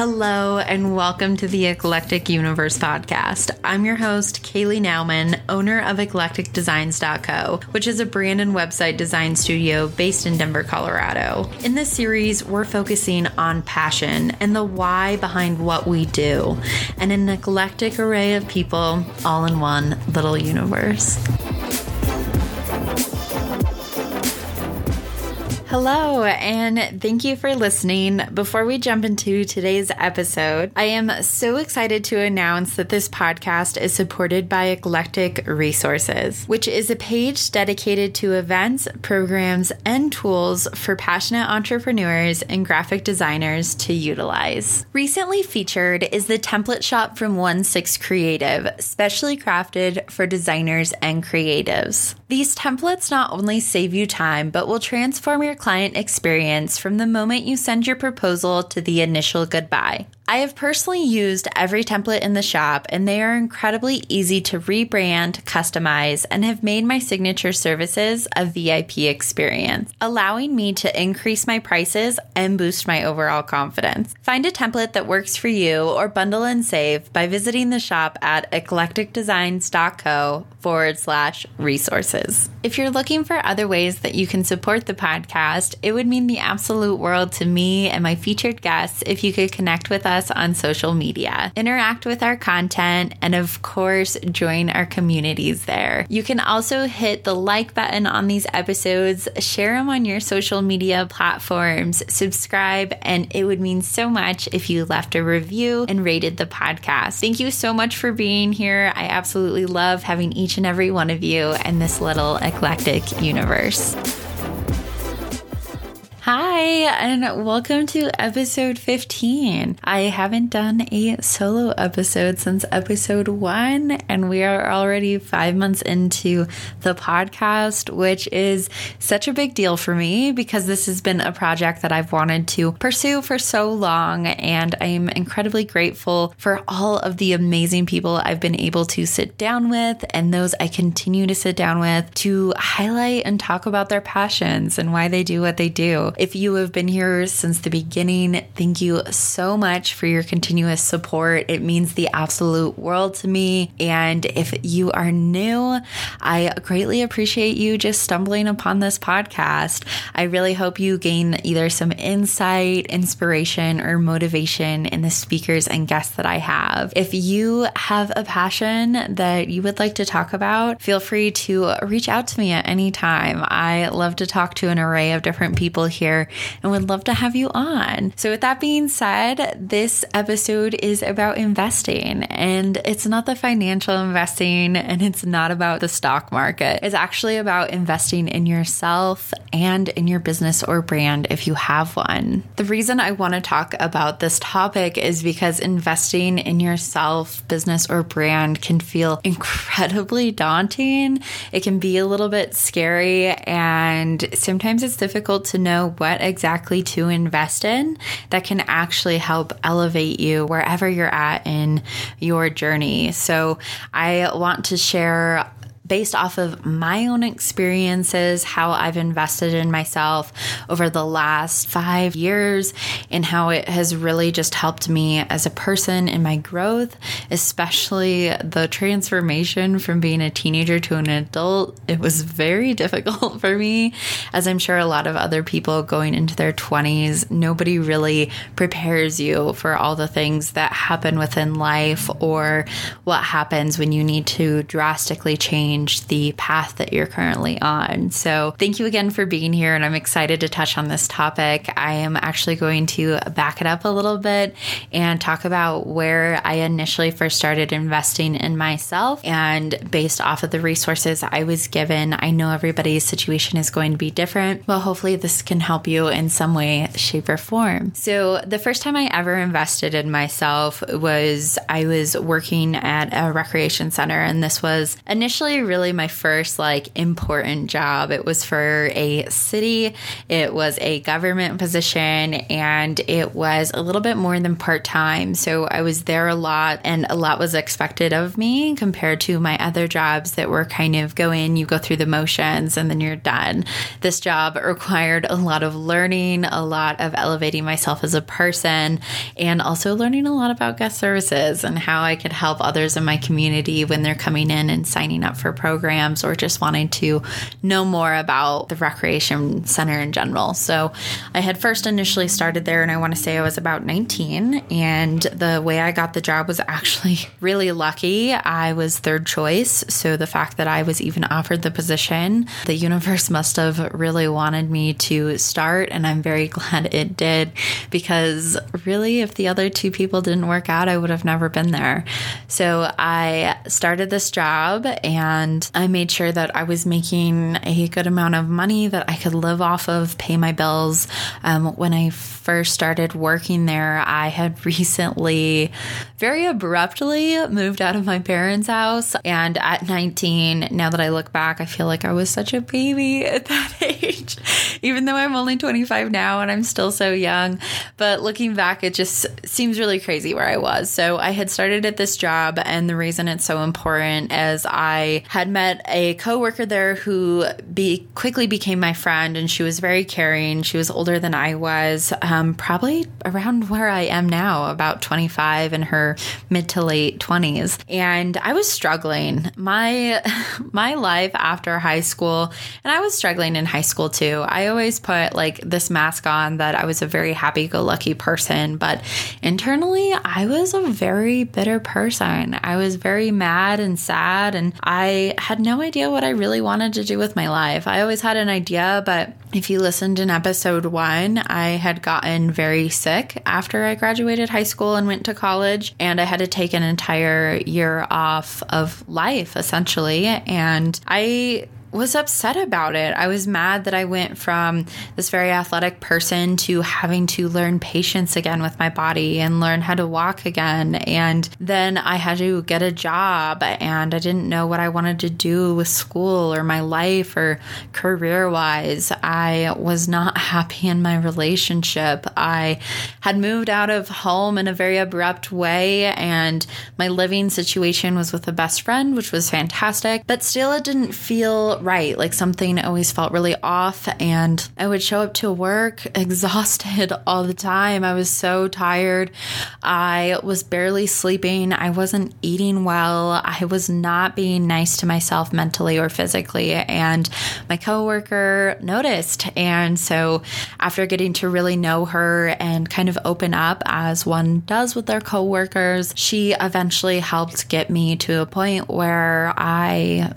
Hello, and welcome to the Eclectic Universe podcast. I'm your host, Kaylee Nauman, owner of eclecticdesigns.co, which is a brand and website design studio based in Denver, Colorado. In this series, we're focusing on passion and the why behind what we do, and an eclectic array of people all in one little universe. Hello, and thank you for listening. Before we jump into today's episode, I am so excited to announce that this podcast is supported by Eclectic Resources, which is a page dedicated to events, programs, and tools for passionate entrepreneurs and graphic designers to utilize. Recently featured is the template shop from One Six Creative, specially crafted for designers and creatives. These templates not only save you time, but will transform your client experience from the moment you send your proposal to the initial goodbye. I have personally used every template in the shop, and they are incredibly easy to rebrand, customize, and have made my signature services a VIP experience, allowing me to increase my prices and boost my overall confidence. Find a template that works for you or bundle and save by visiting the shop at eclecticdesigns.co forward slash resources. If you're looking for other ways that you can support the podcast, it would mean the absolute world to me and my featured guests if you could connect with us us on social media, interact with our content, and of course, join our communities there. You can also hit the like button on these episodes, share them on your social media platforms, subscribe, and it would mean so much if you left a review and rated the podcast. Thank you so much for being here. I absolutely love having each and every one of you in this little eclectic universe. Hi, and welcome to episode 15. I haven't done a solo episode since episode one, and we are already five months into the podcast, which is such a big deal for me because this has been a project that I've wanted to pursue for so long. And I'm incredibly grateful for all of the amazing people I've been able to sit down with and those I continue to sit down with to highlight and talk about their passions and why they do what they do. If you have been here since the beginning, thank you so much for your continuous support. It means the absolute world to me. And if you are new, I greatly appreciate you just stumbling upon this podcast. I really hope you gain either some insight, inspiration, or motivation in the speakers and guests that I have. If you have a passion that you would like to talk about, feel free to reach out to me at any time. I love to talk to an array of different people here and would love to have you on. So, with that being said, this episode is about investing and it's not the financial investing and it's not about the stock market. It's actually about investing in yourself and in your business or brand if you have one. The reason I want to talk about this topic is because investing in yourself, business, or brand can feel incredibly daunting. It can be a little bit scary, and sometimes it's difficult to know what exactly to invest in that can actually help elevate you wherever you're at in your journey. So, I want to share based off of my own experiences, how I've invested in myself over the last five years, and how it has really just helped me as a person in my growth, especially the transformation from being a teenager to an adult. It was very difficult for me, as I'm sure a lot of other people going into their 20s, nobody really prepares you for all the things that happen within life or what happens when you need to drastically change change the path that you're currently on. So, thank you again for being here, and I'm excited to touch on this topic. I am actually going to back it up a little bit and talk about where I initially first started investing in myself. And based off of the resources I was given, I know everybody's situation is going to be different, but hopefully, this can help you in some way, shape, or form. So, the first time I ever invested in myself was I was working at a recreation center, and this was initially really my first like important job. It was for a city, it was a government position, and it was a little bit more than part time. So I was there a lot, and a lot was expected of me compared to my other jobs that were kind of go in, you go through the motions, and then you're done. This job required a lot of learning, a lot of elevating myself as a person, and also learning a lot about guest services and how I could help others in my community when they're coming in and signing up for programs or just wanting to know more about the recreation center in general. So I had first initially started there, and I want to say I was about 19. And the way I got the job was actually really lucky. I was third choice. So the fact that I was even offered the position, the universe must have really wanted me to start. And I'm very glad it did because really, if the other two people didn't work out, I would have never been there. So I started this job and I made sure that I was making a good amount of money that I could live off of, pay my bills. Um, when I first started working there, I had recently very abruptly moved out of my parents' house. And at 19, now that I look back, I feel like I was such a baby at that age, even though I'm only 25 now and I'm still so young. But looking back, it just seems really crazy where I was. So I had started at this job, and the reason it's so important is I had met a coworker there who be quickly became my friend, and she was very caring. She was older than I was, um, Um, probably around where I am now, about 25 in her mid to late 20s. And I was struggling. My my life after high school, and I was struggling in high school too. I always put like this mask on that I was a very happy-go-lucky person, but internally I was a very bitter person. I was very mad and sad and I had no idea what I really wanted to do with my life. I always had an idea, but if you listened in episode one, I had gotten very sick after I graduated high school and went to college, and I had to take an entire year off of life essentially. And I was upset about it. I was mad that I went from this very athletic person to having to learn patience again with my body and learn how to walk again. And then I had to get a job and I didn't know what I wanted to do with school or my life or career wise. I was not happy in my relationship. I had moved out of home in a very abrupt way and my living situation was with a best friend, which was fantastic, but still it didn't feel right. Like something always felt really off. And I would show up to work exhausted all the time. I was so tired. I was barely sleeping. I wasn't eating well. I was not being nice to myself mentally or physically. And my coworker noticed. And so after getting to really know her and kind of open up as one does with their coworkers, she eventually helped get me to a point where I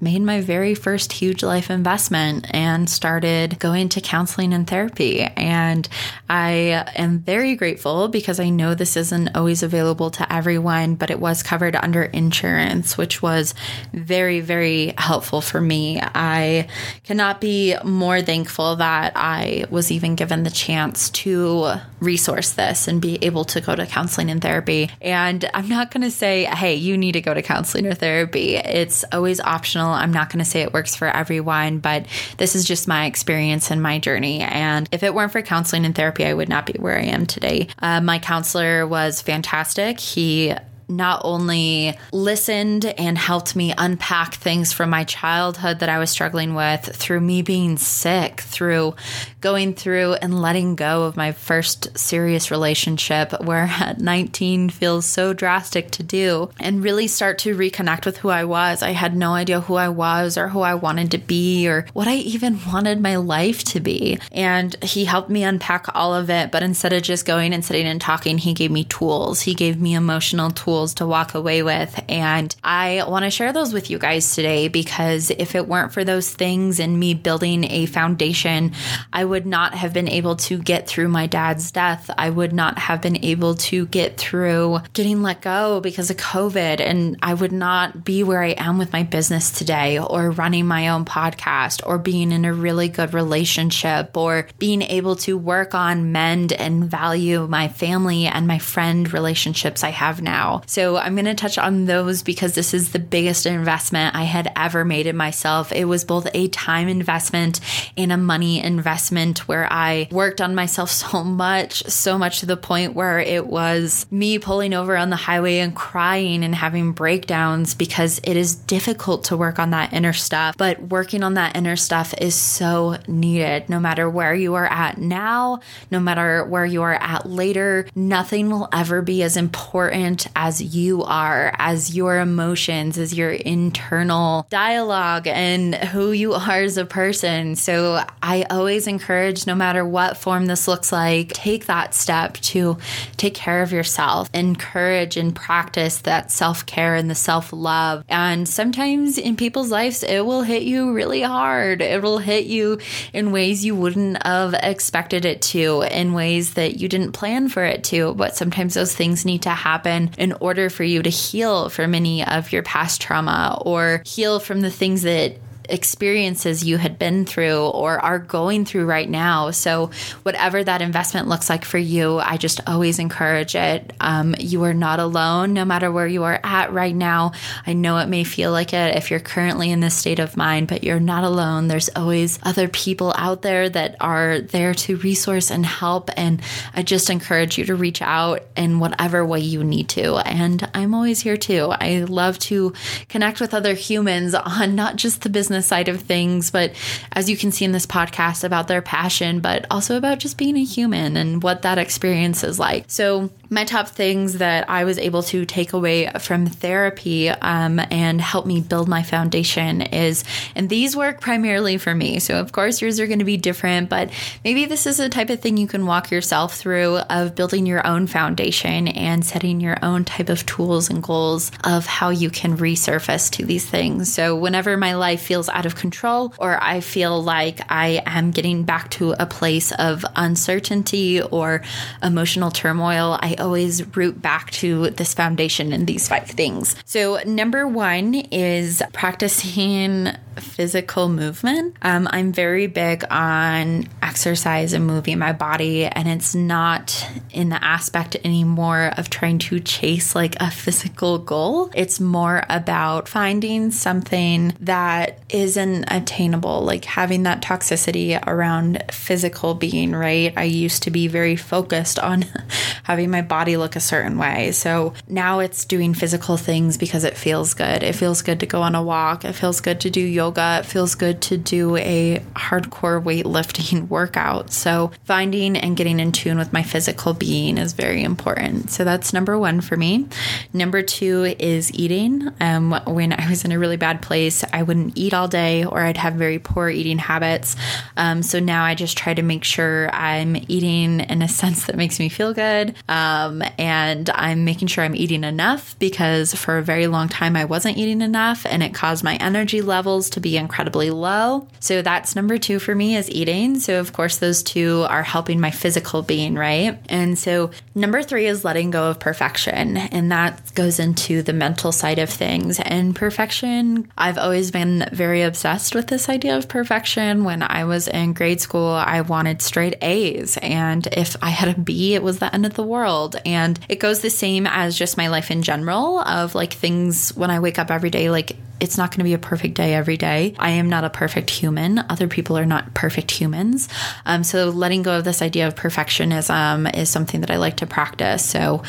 made my very first huge life investment and started going to counseling and therapy. And I am very grateful because I know this isn't always available to everyone, but it was covered under insurance, which was very, very helpful for me. I cannot be more thankful that I was even given the chance to resource this and be able to go to counseling and therapy. And I'm not going to say, hey, you need to go to counseling or therapy. It's always optional I'm not going to say it works for everyone, but this is just my experience and my journey. And if it weren't for counseling and therapy, I would not be where I am today. Uh, my counselor was fantastic. He not only listened and helped me unpack things from my childhood that I was struggling with through me being sick, through going through and letting go of my first serious relationship, where at 19 feels so drastic to do, and really start to reconnect with who I was. I had no idea who I was or who I wanted to be or what I even wanted my life to be. And he helped me unpack all of it. But instead of just going and sitting and talking, he gave me tools. He gave me emotional tools tools to walk away with. And I want to share those with you guys today because if it weren't for those things and me building a foundation, I would not have been able to get through my dad's death. I would not have been able to get through getting let go because of COVID. And I would not be where I am with my business today or running my own podcast or being in a really good relationship or being able to work on, mend, and value my family and my friend relationships I have now. So I'm going to touch on those because this is the biggest investment I had ever made in myself. It was both a time investment and a money investment where I worked on myself so much, so much to the point where it was me pulling over on the highway and crying and having breakdowns because it is difficult to work on that inner stuff. But working on that inner stuff is so needed no matter where you are at now, no matter where you are at later. Nothing will ever be as important as you are, as your emotions, as your internal dialogue, and who you are as a person. So I always encourage, no matter what form this looks like, take that step to take care of yourself, encourage and practice that self care and the self love. And sometimes in people's lives, it will hit you really hard. It will hit you in ways you wouldn't have expected it to, in ways that you didn't plan for it to. But sometimes those things need to happen in order for you to heal from any of your past trauma or heal from the things that experiences you had been through or are going through right now. So, whatever that investment looks like for you, I just always encourage it. Um, you are not alone, no matter where you are at right now. I know it may feel like it if you're currently in this state of mind, but you're not alone. There's always other people out there that are there to resource and help. And I just encourage you to reach out in whatever way you need to. And I'm always here too. I love to connect with other humans on not just the business business side of things, but as you can see in this podcast, about their passion, but also about just being a human and what that experience is like. So, my top things that I was able to take away from therapy um, and help me build my foundation is, and these work primarily for me. So, of course, yours are going to be different, but maybe this is a type of thing you can walk yourself through of building your own foundation and setting your own type of tools and goals of how you can resurface to these things. So, whenever my life feels feels out of control or I feel like I am getting back to a place of uncertainty or emotional turmoil, I always root back to this foundation and these five things. So, number one is practicing physical movement. Um, I'm very big on exercise and moving my body, and it's not in the aspect anymore of trying to chase like a physical goal. It's more about finding something that isn't attainable, like having that toxicity around physical being, right? I used to be very focused on having my body look a certain way. So now it's doing physical things because it feels good. It feels good to go on a walk, it feels good to do yoga yoga, it feels good to do a hardcore weightlifting workout. So, finding and getting in tune with my physical being is very important. So, that's number one for me. Number two is eating. Um, when I was in a really bad place, I wouldn't eat all day or I'd have very poor eating habits. Um, so, now I just try to make sure I'm eating in a sense that makes me feel good. Um, and I'm making sure I'm eating enough because for a very long time I wasn't eating enough and it caused my energy levels to be incredibly low. So that's number two for me is eating. So, of course, those two are helping my physical being, right? And so number three is letting go of perfection. And that goes into the mental side of things. And perfection, I've always been very obsessed with this idea of perfection. When I was in grade school, I wanted straight A's. And if I had a B, it was the end of the world. And it goes the same as just my life in general of like things when I wake up every day, like it's not going to be a perfect day every day. I am not a perfect human. Other people are not perfect humans. Um, so letting go of this idea of perfectionism is something that I like to practice. So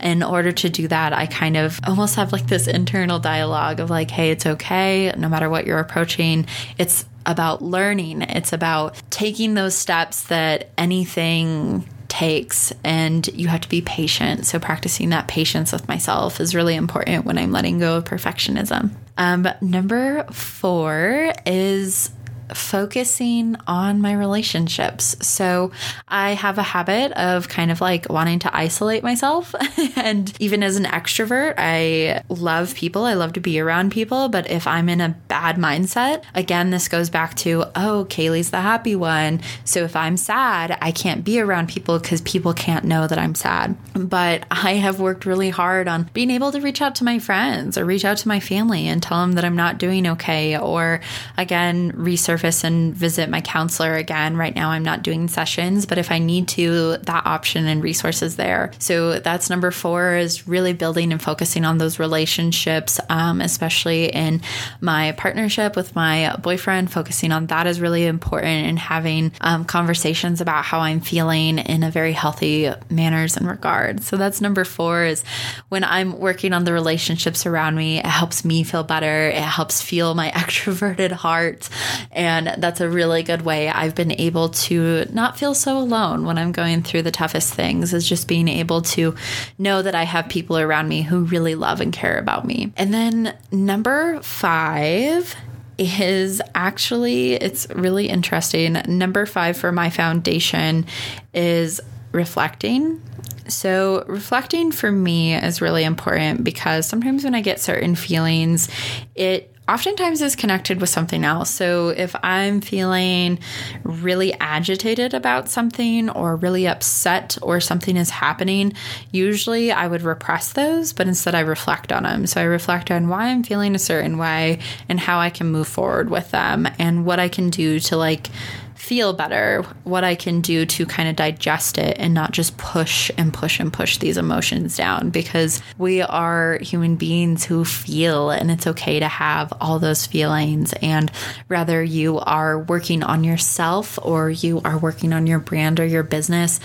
in order to do that, I kind of almost have like this internal dialogue of like, hey, it's okay. No matter what you're approaching, it's about learning. It's about taking those steps that anything takes and you have to be patient. So, practicing that patience with myself is really important when I'm letting go of perfectionism. Um, number four is focusing on my relationships. So I have a habit of kind of like wanting to isolate myself. and even as an extrovert, I love people. I love to be around people. But if I'm in a bad mindset, again, this goes back to, oh, Kaylee's the happy one. So if I'm sad, I can't be around people because people can't know that I'm sad. But I have worked really hard on being able to reach out to my friends or reach out to my family and tell them that I'm not doing okay. Or again, research and visit my counselor again. Right now, I'm not doing sessions, but if I need to, that option and resources there. So that's number four is really building and focusing on those relationships, um, especially in my partnership with my boyfriend. Focusing on that is really important and having um, conversations about how I'm feeling in a very healthy manners and regard. So that's number four is when I'm working on the relationships around me, it helps me feel better. It helps feel my extroverted heart. And that's a really good way I've been able to not feel so alone when I'm going through the toughest things is just being able to know that I have people around me who really love and care about me. And then number five is actually it's really interesting. Number 5 for my foundation is reflecting. So, reflecting for me is really important because sometimes when I get certain feelings, it oftentimes is connected with something else. So if I'm feeling really agitated about something or really upset or something is happening, usually I would repress those, but instead I reflect on them. So I reflect on why I'm feeling a certain way and how I can move forward with them and what I can do to like feel better, what I can do to kind of digest it and not just push and push and push these emotions down because we are human beings who feel and it's okay to have all those feelings. And whether you are working on yourself or you are working on your brand or your business,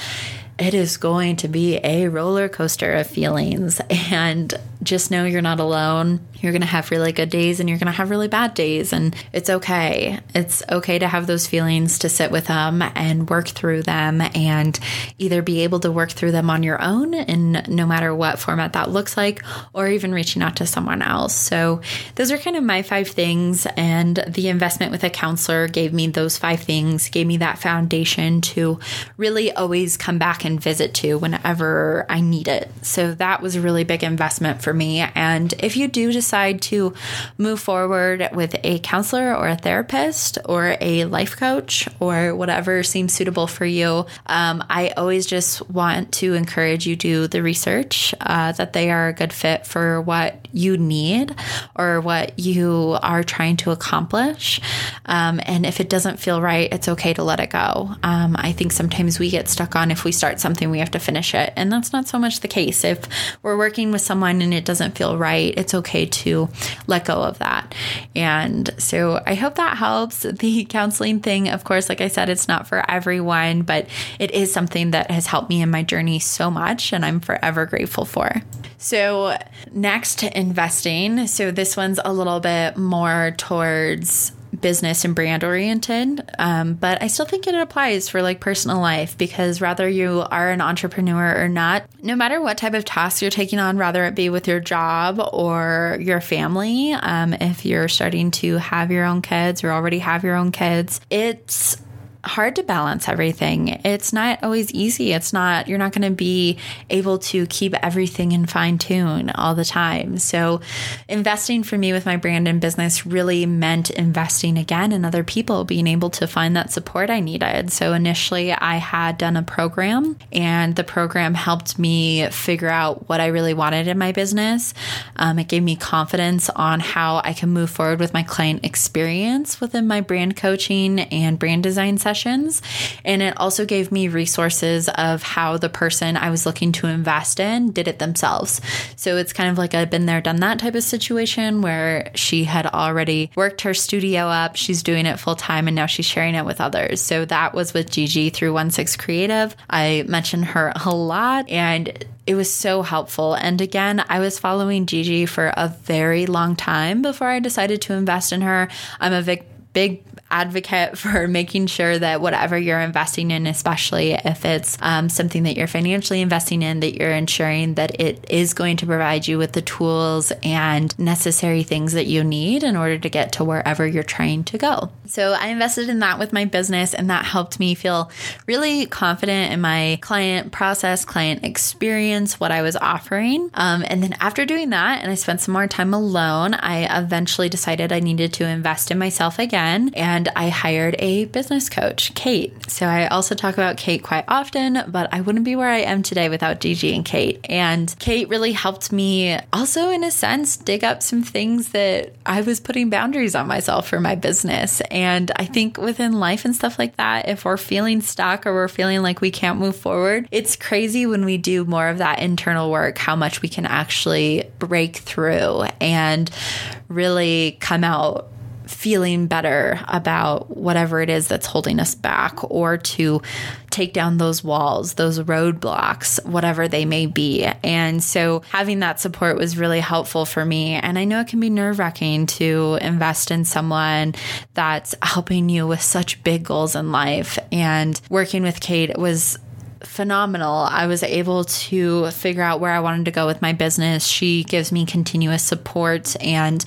it is going to be a roller coaster of feelings. And just know you're not alone. You're going to have really good days and you're going to have really bad days. And it's okay. It's okay to have those feelings, to sit with them and work through them and either be able to work through them on your own in no matter what format that looks like, or even reaching out to someone else. So, those are kind of my five things. And the investment with a counselor gave me those five things, gave me that foundation to really always come back and visit to whenever I need it. So, that was a really big investment for for me. And if you do decide to move forward with a counselor or a therapist or a life coach or whatever seems suitable for you, um, I always just want to encourage you do the research uh, that they are a good fit for what you need or what you are trying to accomplish. Um, and if it doesn't feel right, it's okay to let it go. Um, I think sometimes we get stuck on if we start something, we have to finish it. And that's not so much the case. If we're working with someone and it doesn't feel right, it's okay to let go of that. And so I hope that helps. The counseling thing, of course, like I said, it's not for everyone, but it is something that has helped me in my journey so much and I'm forever grateful for. So, next, investing. So, this one's a little bit more towards business and brand oriented, um, but I still think it applies for like personal life because whether you are an entrepreneur or not, no matter what type of task you're taking on, whether it be with your job or your family, um, if you're starting to have your own kids or already have your own kids, it's hard to balance everything. It's not always easy. It's not, you're not going to be able to keep everything in fine tune all the time. So, investing for me with my brand and business really meant investing again in other people, being able to find that support I needed. So, initially, I had done a program, and the program helped me figure out what I really wanted in my business. Um, it gave me confidence on how I can move forward with my client experience within my brand coaching and brand design sessions. And it also gave me resources of how the person I was looking to invest in did it themselves. So it's kind of like a been there, done that type of situation where she had already worked her studio up, she's doing it full time, and now she's sharing it with others. So that was with Gigi through One Six Creative. I mentioned her a lot and it was so helpful. And again, I was following Gigi for a very long time before I decided to invest in her. I'm a big, big advocate for making sure that whatever you're investing in, especially if it's um, something that you're financially investing in, that you're ensuring that it is going to provide you with the tools and necessary things that you need in order to get to wherever you're trying to go. So I invested in that with my business, and that helped me feel really confident in my client process, client experience, what I was offering. Um, and then after doing that, and I spent some more time alone, I eventually decided I needed to invest in myself again. And and I hired a business coach, Kate. So I also talk about Kate quite often, but I wouldn't be where I am today without Gigi and Kate. And Kate really helped me also, in a sense, dig up some things that I was putting boundaries on myself for my business. And I think within life and stuff like that, if we're feeling stuck or we're feeling like we can't move forward, it's crazy when we do more of that internal work how much we can actually break through and really come out feeling better about whatever it is that's holding us back or to take down those walls, those roadblocks, whatever they may be. And so having that support was really helpful for me. And I know it can be nerve wracking to invest in someone that's helping you with such big goals in life. And working with Kate was phenomenal. I was able to figure out where I wanted to go with my business. She gives me continuous support. And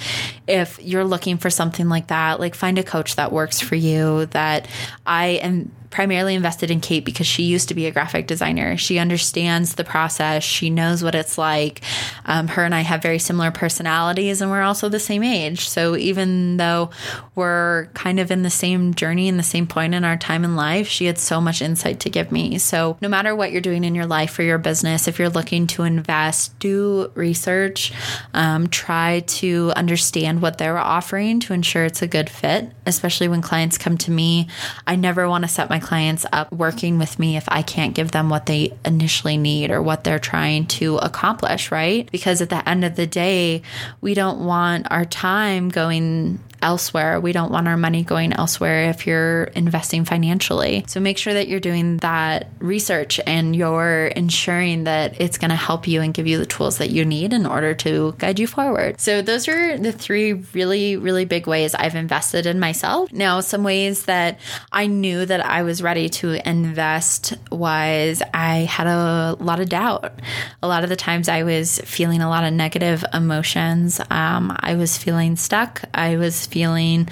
if you're looking for something like that, like find a coach that works for you that I am primarily invested in Kate because she used to be a graphic designer. She understands the process, she knows what it's like. Um, her and I have very similar personalities, and we're also the same age. So even though we're kind of in the same journey and the same point in our time in life, she had so much insight to give me. So no matter what you're doing in your life or your business, if you're looking to invest, do research, um, try to understand what they're offering to ensure it's a good fit, especially when clients come to me. I never want to set my clients up working with me if I can't give them what they initially need or what they're trying to accomplish, right? Because at the end of the day, we don't want our time going elsewhere. We don't want our money going elsewhere if you're investing financially. So make sure that you're doing that research and you're ensuring that it's going to help you and give you the tools that you need in order to guide you forward. So those are the three really, really big ways I've invested in myself. Now, some ways that I knew that I was ready to invest was I had a lot of doubt. A lot of the times I was feeling a lot of negative emotions. Um, I was feeling stuck. I was feeling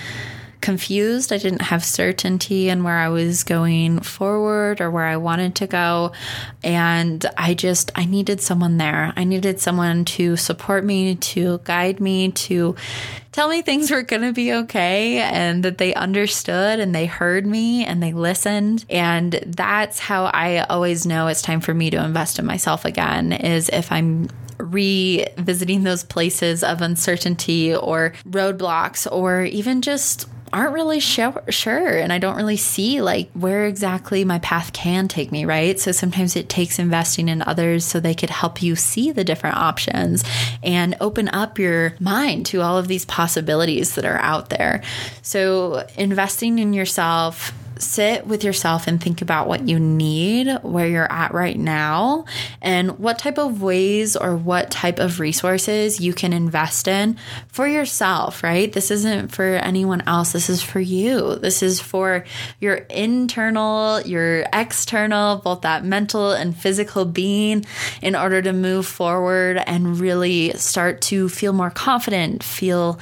confused. I didn't have certainty in where I was going forward or where I wanted to go. And I just, I needed someone there. I needed someone to support me, to guide me, to tell me things were going to be okay and that they understood and they heard me and they listened. And that's how I always know it's time for me to invest in myself again is if I'm revisiting those places of uncertainty or roadblocks or even just aren't really sure, sure and I don't really see like where exactly my path can take me, right? So sometimes it takes investing in others so they could help you see the different options and open up your mind to all of these possibilities that are out there. So investing in yourself sit with yourself and think about what you need, where you're at right now, and what type of ways or what type of resources you can invest in for yourself, right? This isn't for anyone else. This is for you. This is for your internal, your external, both that mental and physical being in order to move forward and really start to feel more confident, feel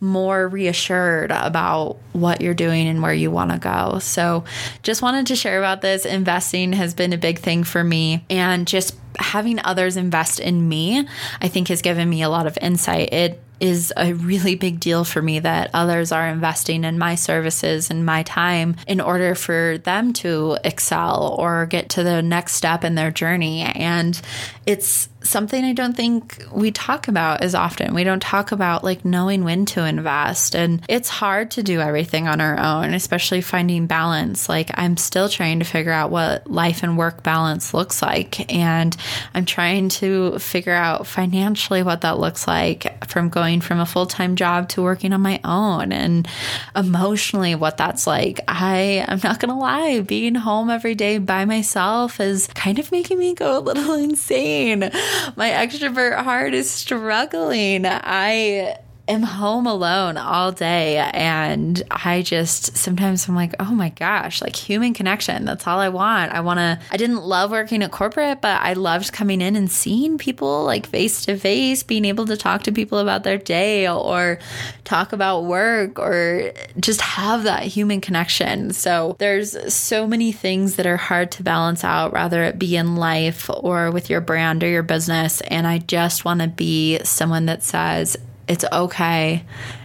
more reassured about what you're doing and where you want to go. So so just wanted to share about this. Investing has been a big thing for me and just having others invest in me, I think has given me a lot of insight. It is a really big deal for me that others are investing in my services and my time in order for them to excel or get to the next step in their journey. And it's something I don't think we talk about as often. We don't talk about like knowing when to invest. And it's hard to do everything on our own, especially finding balance. Like I'm still trying to figure out what life and work balance looks like. And I'm trying to figure out financially what that looks like from going from a full time job to working on my own and emotionally what that's like. I, I'm not going to lie, being home every day by myself is kind of making me go a little insane my extrovert heart is struggling. I am home alone all day and I just sometimes I'm like, oh my gosh, like human connection. That's all I want. I want to, I didn't love working at corporate, but I loved coming in and seeing people like face to face, being able to talk to people about their day or talk about work or just have that human connection. So there's so many things that are hard to balance out, rather it be in life or with your brand or your business. And I just want to be someone that says, it's okay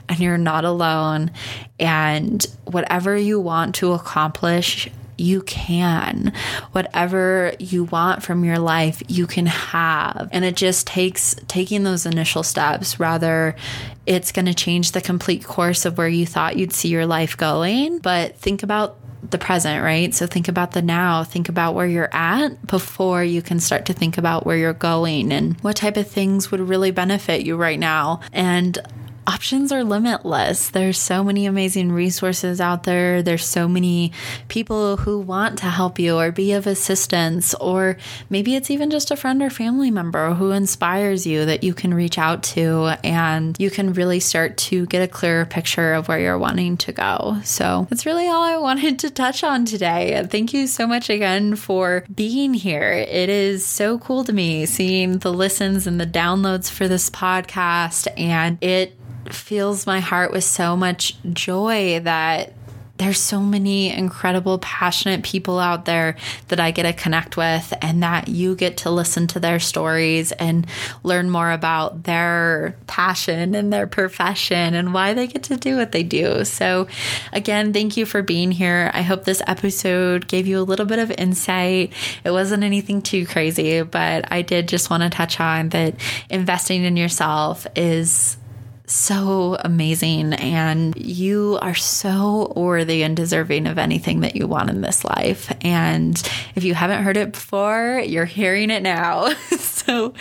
and you're not alone. And whatever you want to accomplish, you can. Whatever you want from your life, you can have. And it just takes taking those initial steps. Rather, it's going to change the complete course of where you thought you'd see your life going. But think about the present, right? So think about the now, think about where you're at before you can start to think about where you're going and what type of things would really benefit you right now. And options are limitless. There's so many amazing resources out there. There's so many people who want to help you or be of assistance, or maybe it's even just a friend or family member who inspires you that you can reach out to and you can really start to get a clearer picture of where you're wanting to go. So that's really all I wanted to touch on today. Thank you so much again for being here. It is so cool to me seeing the listens and the downloads for this podcast, and it fills my heart with so much joy that there's so many incredible, passionate people out there that I get to connect with, and that you get to listen to their stories and learn more about their passion and their profession and why they get to do what they do. So, again, thank you for being here. I hope this episode gave you a little bit of insight. It wasn't anything too crazy, but I did just want to touch on that investing in yourself is so amazing and you are so worthy and deserving of anything that you want in this life. And if you haven't heard it before, you're hearing it now. so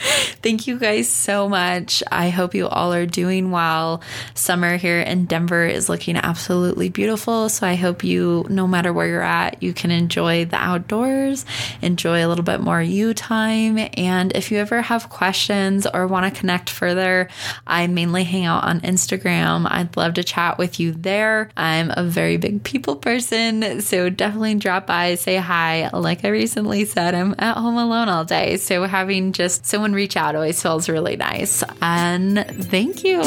thank you guys so much. I hope you all are doing well. Summer here in Denver is looking absolutely beautiful. So I hope you, no matter where you're at, you can enjoy the outdoors, enjoy a little bit more you time. And if you ever have questions or want to connect further, I mainly hang out out on Instagram. I'd love to chat with you there. I'm a very big people person, so definitely drop by, say hi. Like I recently said, I'm at home alone all day, so having just someone reach out always feels really nice. And thank you.